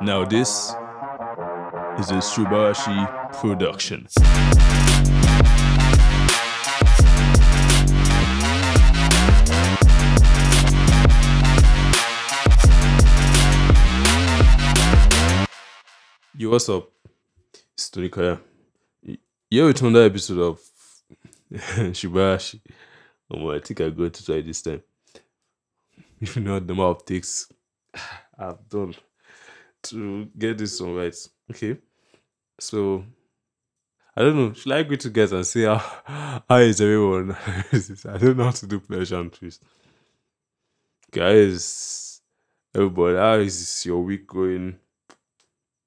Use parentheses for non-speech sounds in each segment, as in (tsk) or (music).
Now this is a Subashi production. Yo, what's up? It's Tony Koya. Here with another episode of (laughs) Shibashi. Um, I think I'm going to try this time. If know the number of takes I've done to get this one right. Okay. So I don't know. Should I go to guys and say how (laughs) how is everyone? (laughs) I don't know how to do pleasure and twist. Guys, everybody, how is your week going?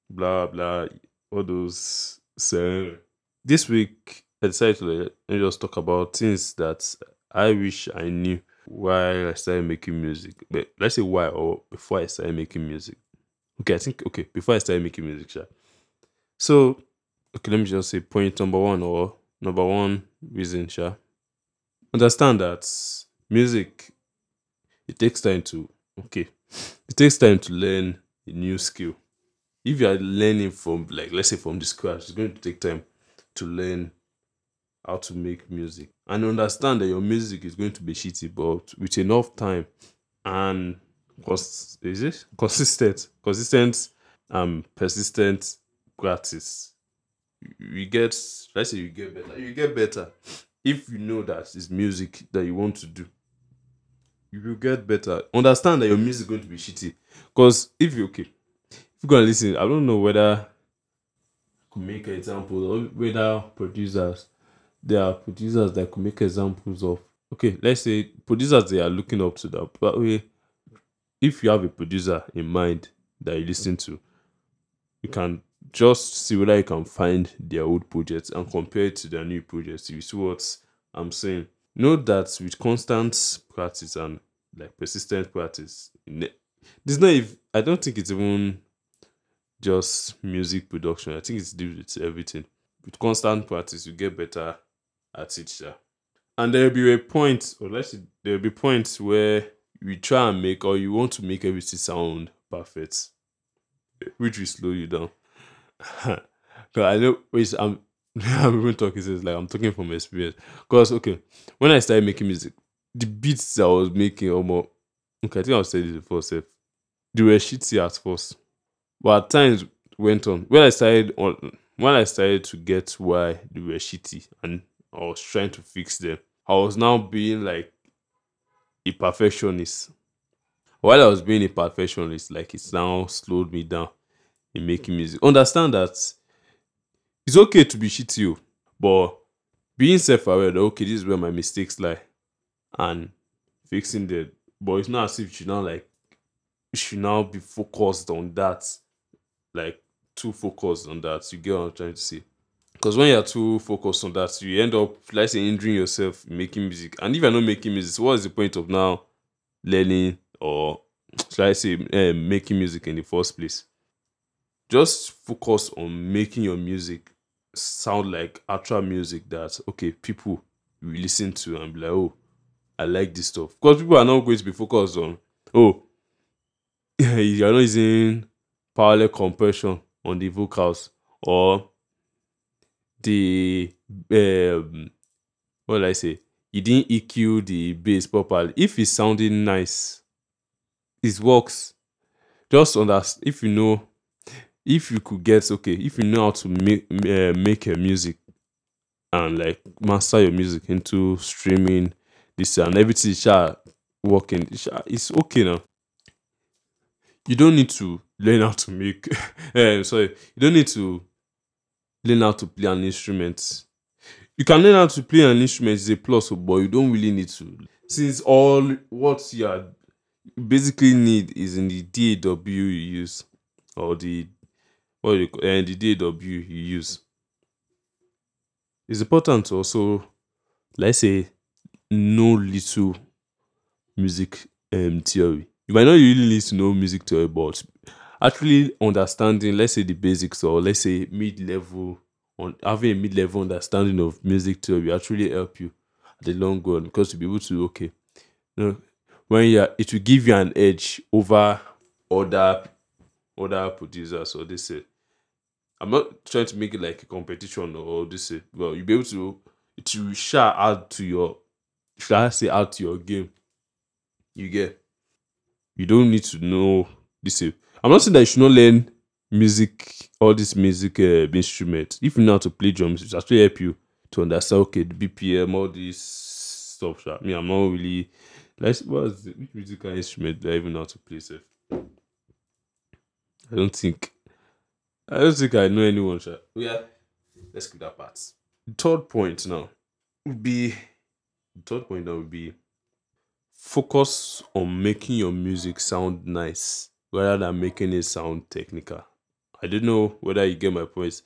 Blah blah. All those so this week I decided to just talk about things that I wish I knew while I started making music. But let's say why or before I started making music. Okay, I think okay, before I started making music, sure. So okay, let me just say point number one or number one reason, sure. Understand that music it takes time to okay. It takes time to learn a new skill. If you are learning from like let's say from the scratch, it's going to take time to learn how to make music and understand that your music is going to be shitty, but with enough time and cons- is it consistent, consistent, um, persistent practice, you get let's say you get better. You get better if you know that it's music that you want to do. You will get better. Understand that your music is going to be shitty, because if you okay, if you're gonna listen, I don't know whether could make examples or whether producers there are producers that could make examples of okay let's say producers they are looking up to that but okay, if you have a producer in mind that you listen to you can just see whether you can find their old projects and compare it to their new projects. You see what i'm saying? Note that with constant practice and like persistent practice there's not if i don't think it's even just music production. I think it's due to everything. With constant practice you get better at it and there will be a point or let's say there will be points where you try and make or you want to make everything sound perfect which will slow you down. (laughs) Because i know wait i'm (laughs) i'm even talking since like i'm talking from experience. Because okay when i started making music the beats i was making oh, almost okay i think i've said this before sef they were shitty at first. But at times went on. When i started on when i started to get why they were shitty and I was trying to fix them. I was now being like a perfectionist. While I was being a perfectionist, like it's now slowed me down in making music. Understand that it's okay to be shitty, oh, but being self-aware okay, this is where my mistakes lie, and fixing them. But it's not as if you now like you should now be focused on that, like too focused on that. You get what I'm trying to say? Because when you're too focused on that, you end up, let's say, injuring yourself making music. And if you're not making music, what is the point of now learning or, (tsk) should say, uh, making music in the first place? Just focus on making your music sound like actual music that, okay, people will listen to and be like, oh, I like this stuff. Because people are not going to be focused on, oh, (laughs) you're not using parallel compression on the vocals or the um what did I say? You didn't EQ the bass properly. If it's sounding nice, it works. Just understand if you know, if you could get okay, if you know how to make uh, make your music and like master your music into streaming this and everything, sha working, it's okay now. You don't need to learn how to make. uh, (laughs) sorry, you don't need to learn how to play an instrument. You can learn how to play an instrument is a plus, but you don't really need to. Since all what you are basically need is in the DAW you use or the what you call and the DAW you use. It's important to also let's say know little music um theory. You might not really need to know music theory, but actually understanding, let's say the basics or let's say mid-level on having a mid-level understanding of music theory will actually help you at the long run because to be able to okay, you know, when you are, it will give you an edge over other other producers or this. Uh, I'm not trying to make it like a competition or this. Uh, well, you'll be able to to share add to your should I say add to your game. You get. You don't need to know this. Uh, I'm not saying that you should not learn music, all this music uh, instrument. If you know how to play drums, it actually help you to understand okay the BPM, all this stuff. I mean, I'm not really like what's the which musical instrument do I even know how to play? I don't think I don't think I know anyone. Sha. Yeah, let's keep that part. The third point now would be the third point now would be focus on making your music sound nice rather than making it sound technical. I don't know whether you get my point.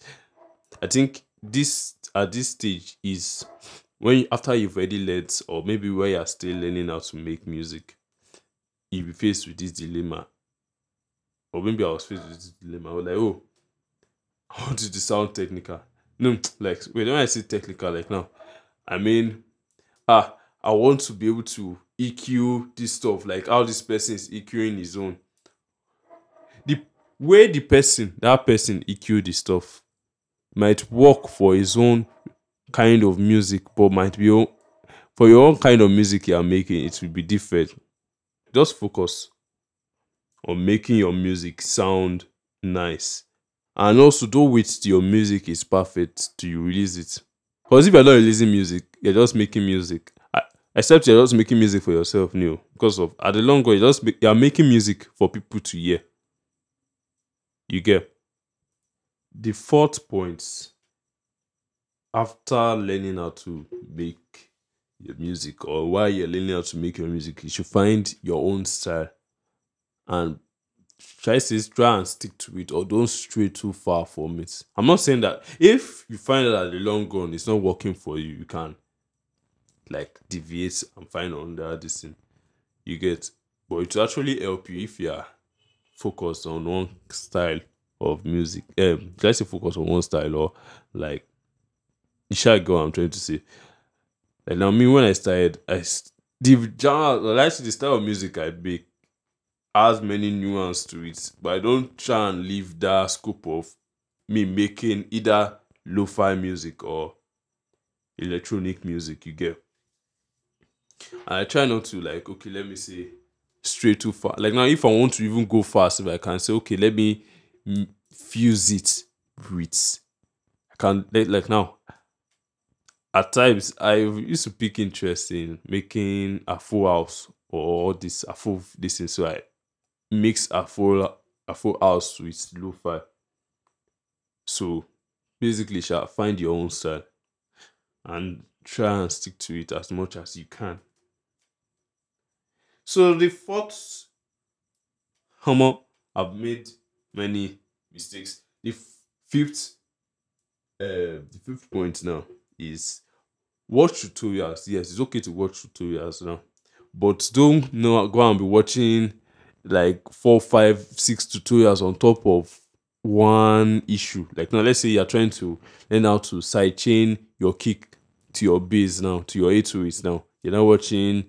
I think this at this stage is when after you've already learned, or maybe where you're still learning how to make music, you'll be faced with this dilemma. Or maybe I was faced with this dilemma. I was like, oh, (laughs) I want to sound technical. No, (tsk) like wait, when I say technical, like now, I mean, ah, I want to be able to EQ this stuff, like how this person is EQing his own. Way the person, that person EQ the stuff, might work for his own kind of music, but might be for your own kind of music you are making, it will be different. Just focus on making your music sound nice. And also don't wait till your music is perfect till you release it. Because if you're not releasing music, you're just making music. Except you're just making music for yourself, new. Because of at the long run, you're just you're making music for people to hear. You get the fourth point after learning how to make your music or while you're learning how to make your music, you should find your own style and try to try and stick to it or don't stray too far from it. I'm not saying that if you find that the long run it's not working for you, you can like deviate and find another this thing. You get, but it will actually help you if you are focused on one style of music. Um, try to focus on one style or like you shall go. I'm trying to say. Like now, me when I started, I the genre, like the style of music I make has many nuance to it, but I don't try and leave that scope of me making either lo-fi music or electronic music. You get. And I try not to like okay, let me say straight too far. Like now, if I want to even go fast, if I can say okay, let me fuse it with I can like, like now at times I used to pick interest in making a full house or this a full this thing. So I mix a full a full house with lo-fi. So basically, shall find your own style and try and stick to it as much as you can. So the fourth Homo, I've made many mistakes. The f- fifth, uh, the fifth point now is watch tutorials. Yes, it's okay to watch tutorials now, but don't know go and be watching like four, five, six tutorials on top of one issue. Like now, let's say you're trying to learn how to sidechain your kick to your bass now, to your A2 now. You're not watching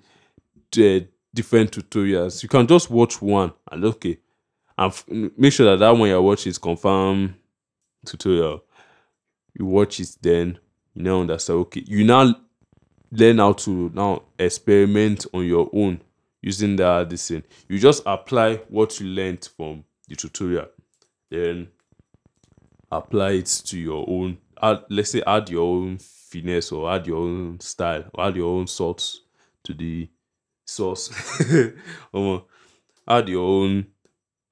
the different tutorials. You can just watch one and okay, and f- make sure that that one you watch is confirm tutorial. You watch it, then you now understand. Okay, you now learn how to now experiment on your own using that this thing. You just apply what you learned from the tutorial, then apply it to your own. Add, let's say add your own finesse or add your own style or add your own sauce to the sauce. (laughs) Omo, add your own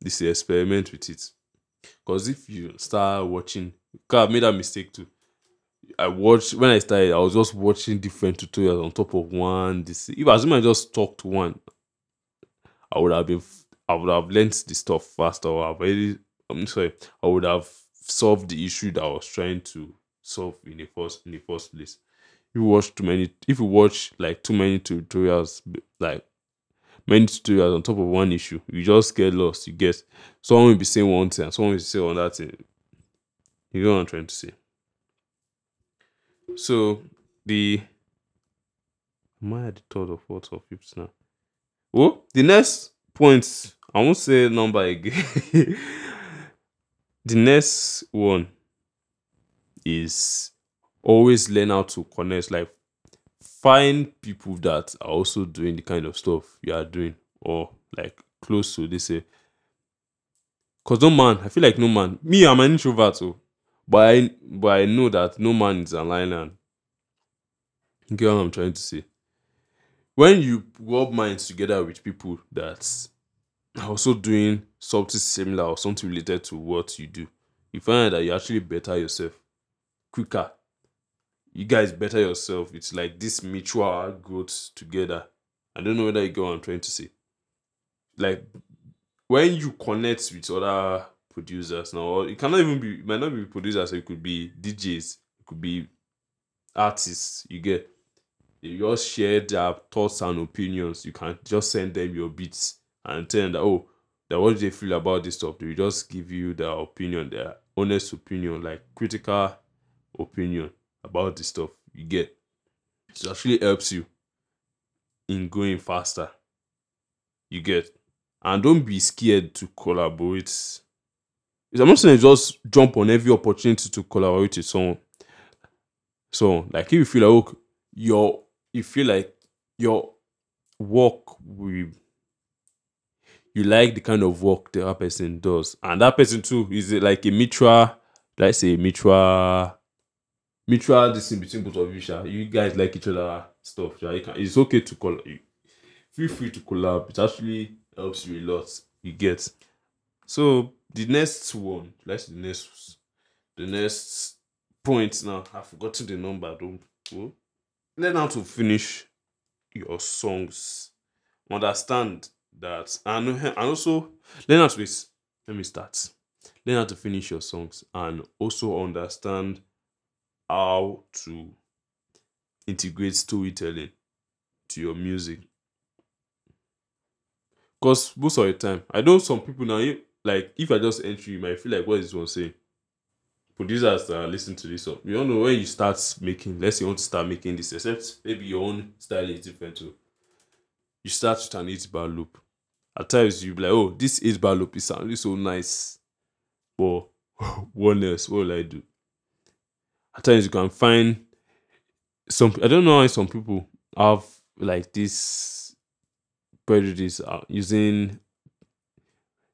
this experiment with it. Because if you start watching, cause I made that mistake too. I watched when I started, I was just watching different tutorials on top of one. This if I I just talked to one, I would have been I would have learned the stuff faster. Or I've already I'm sorry, I would have solved the issue that I was trying to solve in the first in the first place. You watch too many if you watch like too many tutorials like many tutorials on top of one issue, you just get lost. You get someone will be saying one thing and someone will say another thing. You know what I'm trying to say. So the am I at the third or fourth or fifth now? Oh, the next point I won't say number again. (laughs) the next one is always learn how to connect like find people that are also doing the kind of stuff you are doing or like close to this because no man i feel like no man me i'm an introvert too but i but i know that no man is an island. You get what i'm trying to say? When you rub minds together with people that are also doing something similar or something related to what you do you find that you actually better yourself quicker you guys better yourself it's like this mutual growth together. I don't know whether you get what i'm trying to say. Like when you connect with other producers now or it cannot even be it might not be producers it could be djs it could be artists you get. You just share their thoughts and opinions. You can just send them your beats and tell them that oh that what they feel about this stuff? They just give you their opinion their honest opinion like critical opinion about the stuff you get it actually helps you in going faster. You get and don't be scared to collaborate. I'm not saying just jump on every opportunity to collaborate with someone. So like if you feel like okay, your you feel like your work will you like the kind of work the other person does and that person too is like a mutual let's say mutual mutual this in between both of you sha. you guys like each other stuff sha. Can, it's okay to call feel free to collab it actually helps you a lot you get so the next one let's the next the next point now i've forgotten the number don't oh. learn how to finish your songs understand that and, and also learn how to let me start learn how to finish your songs and also understand how to integrate storytelling to your music. Because most of the time i know some people now like if i just enter you might feel like what is this one saying? Producers that are listening to this song you don't know when you start making let's say you want to start making this except maybe your own style is different too. You start with an eight bar loop. At times you be like oh this eight bar loop is sounding so nice. But (laughs) what else? What will i do at times you can find some i don't know why some people have like this prejudice uh, using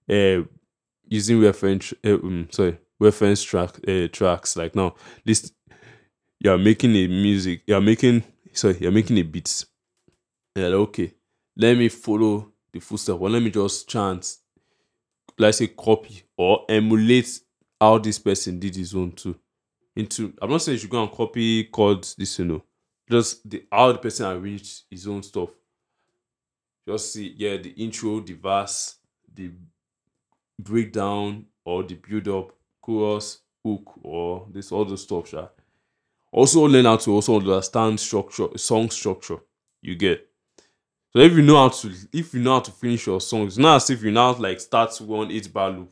uh using reference uh, um, sorry reference track uh, tracks. Like now this you're making a music you're making sorry you're making a beat. Yeah like, okay let me follow the footstep or let me just chant let's say copy or emulate how this person did his own too into i'm not saying you should go and copy chords this you know. Just the how the person arranged his own stuff. Just see yeah the intro the verse the breakdown or the build up chorus hook or this all those stuff sha. also learn how to also understand structure song structure. You get? So if you know how to if you know how to finish your songs not as if you now like start one eight bar loop.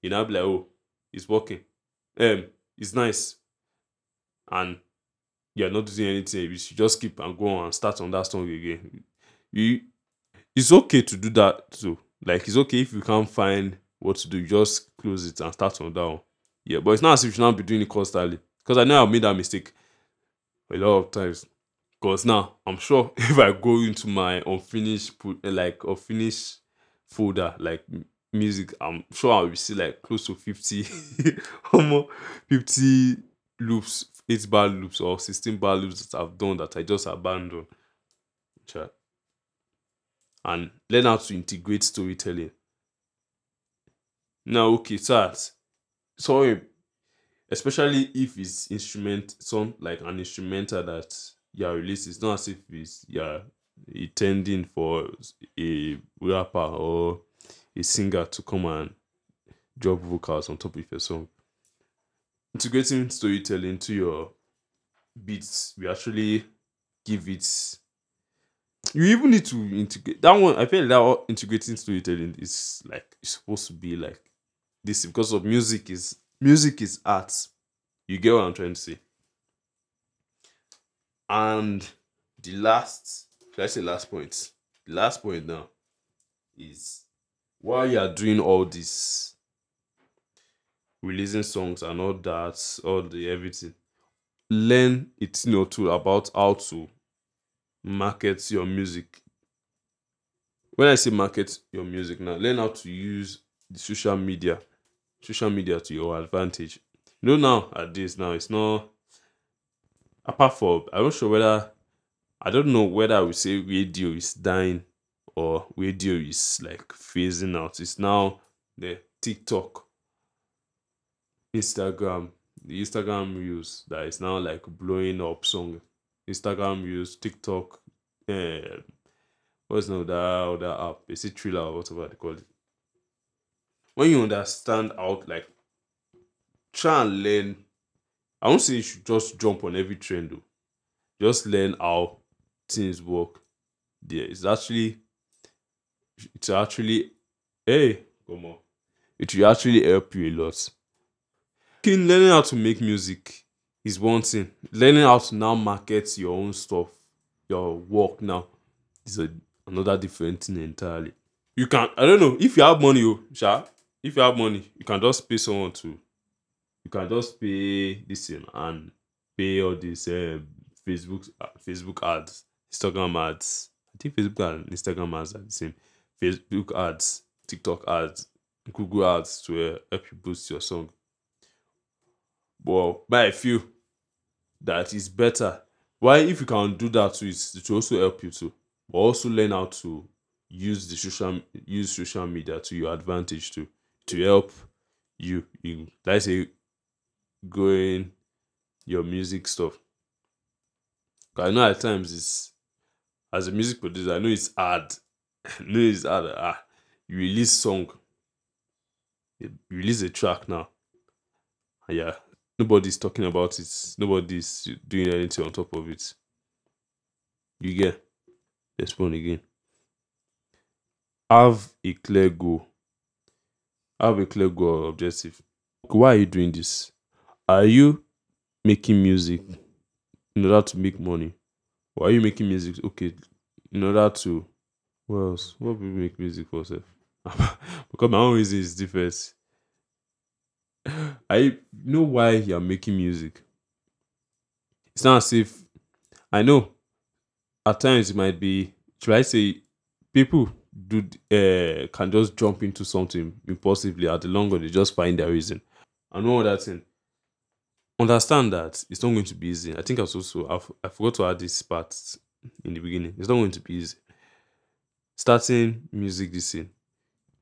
You now be like oh it's working. Um it's nice. And you're not doing anything. You should just keep and go on and start on that song again. You it's okay to do that too. Like it's okay if you can't find what to do. Just close it and start on that one. Yeah but it's not as if you should not be doing it constantly. Because i know i've made that mistake a lot of times. Because now i'm sure (laughs) if i go into my unfinished like unfinished folder like music i'm sure i will see like close to 50 (laughs) almost 50 loops 8 bar loops or 16 bar loops that i've done that i just abandoned Sha. and learn how to integrate storytelling now okay so sorry especially if it's instrument some like an instrumental that you're releasing it's not as if it's you're intending for a rapper or a singer to come and drop vocals on top of your song. Integrating storytelling to your beats we actually give it you even need to integrate that one i feel that integrating storytelling is like it's supposed to be like this because of music is music is art. You get what i'm trying to say? And the last should i say last point? The last point now is while you are doing all this releasing songs and all that, all the everything. Learn a thing or two about how to market your music. When I say market your music now, learn how to use the social media, social media to your advantage. You know now at this now it's not apart from I'm not sure whether I don't know whether I say radio is dying or radio is like phasing out. It's now the TikTok, Instagram, the Instagram reels that is now like blowing up song. Instagram reels, TikTok, uh, what's now that other app? Is it Triller or whatever they call it? When you understand out, like try and learn. I won't say you should just jump on every trend though. Just learn how things work. There, it's actually it's actually hey come on. It will actually help you a lot. Learning how to make music is one thing. Learning how to now market your own stuff, your work now is a, another different thing entirely. You can I don't know if you have money, oh, sha, if you have money, you can just pay someone to you can just pay this thing and pay all these uh, Facebook uh, Facebook ads, Instagram ads. I think Facebook and Instagram ads are the same. Facebook ads, TikTok ads, Google ads to uh, help you boost your song. But but I feel that is better. Why if you can do that too, it will also help you too. But also learn how to use the social use social media to your advantage to to help you in let's say growing your music stuff. I know at times it's as a music producer, I know it's hard. Know it's hard. Ah, you release song, you release a track now. Yeah, nobody's talking about it. Nobody's doing anything on top of it. You get one again. Have a clear goal. Have a clear goal or objective. Why are you doing this? Are you making music in order to make money? Or are you making music okay in order to what else? What people make music for self? (laughs) because my own reason is different. I know why you're making music. It's not as if I know at times it might be should I say people do uh, can just jump into something impulsively at the long run they just find their reason. And one other thing, understand that it's not going to be easy. I think I was also I've, I forgot to add this part in the beginning. It's not going to be easy. Starting music this thing,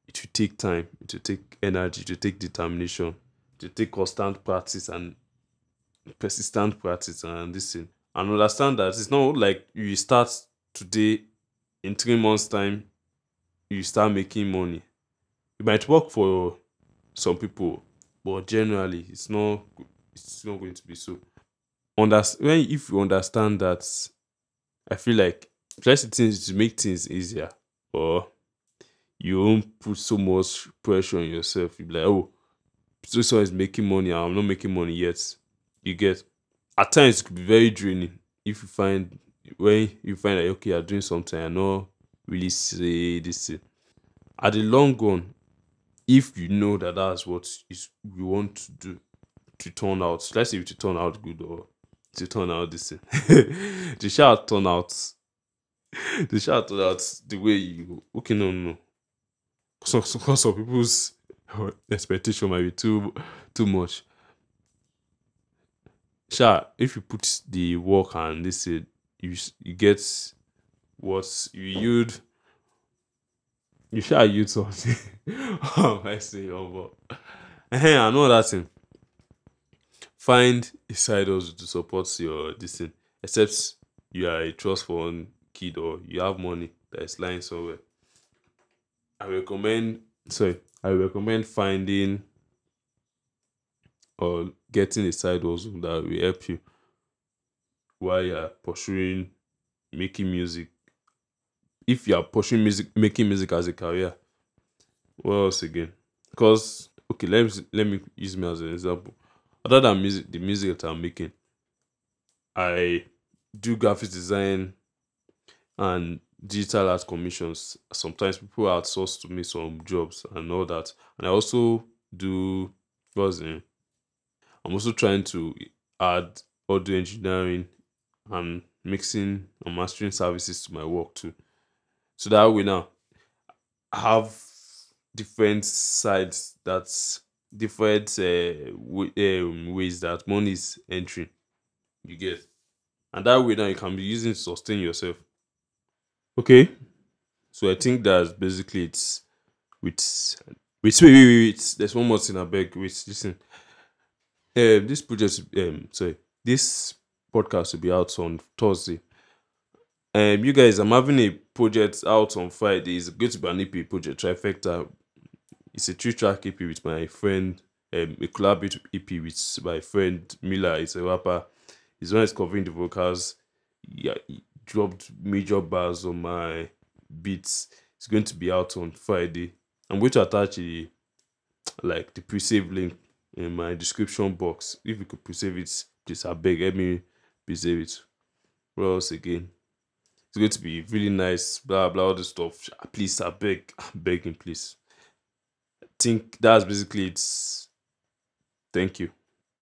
it will take time, it will take energy, it will take determination, it will take constant practice and persistent practice and this thing. And understand that it's not like you start today in three months' time, you start making money. It might work for some people, but generally it's not it's not going to be so. When if you understand that I feel like to things to make things easier or you won't put so much pressure on yourself. You'll be like, oh, this one is making money, I'm not making money yet. You get at times it could be very draining if you find when you find that okay, you're doing something, I know really say this thing. At the long run, if you know that that's what is you want to do to turn out, let's say to turn out good or to turn out this thing, (laughs) the shall turn out, the turn out the way you okay, no, no. So, so some people's (laughs) expectation might be too too much. Sha, if you put the work and this uh, you you get what you yield you shall yield something. (laughs) I saying oh, but eh, I know that thing. Find a side hustle to support your this thing. Except you are a trust fund kid or you have money that is lying somewhere. I recommend sorry, I recommend finding or getting a side hustle that will help you while you're pursuing making music. If you are pursuing music, making music as a career, what else again? Because okay, let me let me use me as an example. Other than music, the music that I'm making, I do graphic design and digital art commissions. Sometimes people outsource to me some jobs and all that, and I also do uh, I'm also trying to add audio engineering and mixing and mastering services to my work too. So that way now I have different sides that's different uh, w- um, ways that money is entering. You get, and that way now you can be using to sustain yourself. Okay, so I think that's basically it. With wait, wait, wait, wait. There's one more thing I beg. Wait, listen. Um, this project, um, sorry, this podcast will be out on Thursday. Um, you guys, I'm having a project out on Friday. It's going to be an EP project, Trifecta. It's a three track EP with my friend, um, a collab EP with my friend Mila. It's a rapper. He's one is covering the vocals. Yeah, dropped major bars on my beats. It's going to be out on Friday. I'm going to attach a like the pre-save link in my description box. If you could pre-save it, please I beg, let me pre-save it. What else again? It's going to be really nice, blah blah all this stuff. Ah, please, I beg, (laughs) I'm begging, please. I think that's basically it. Thank you.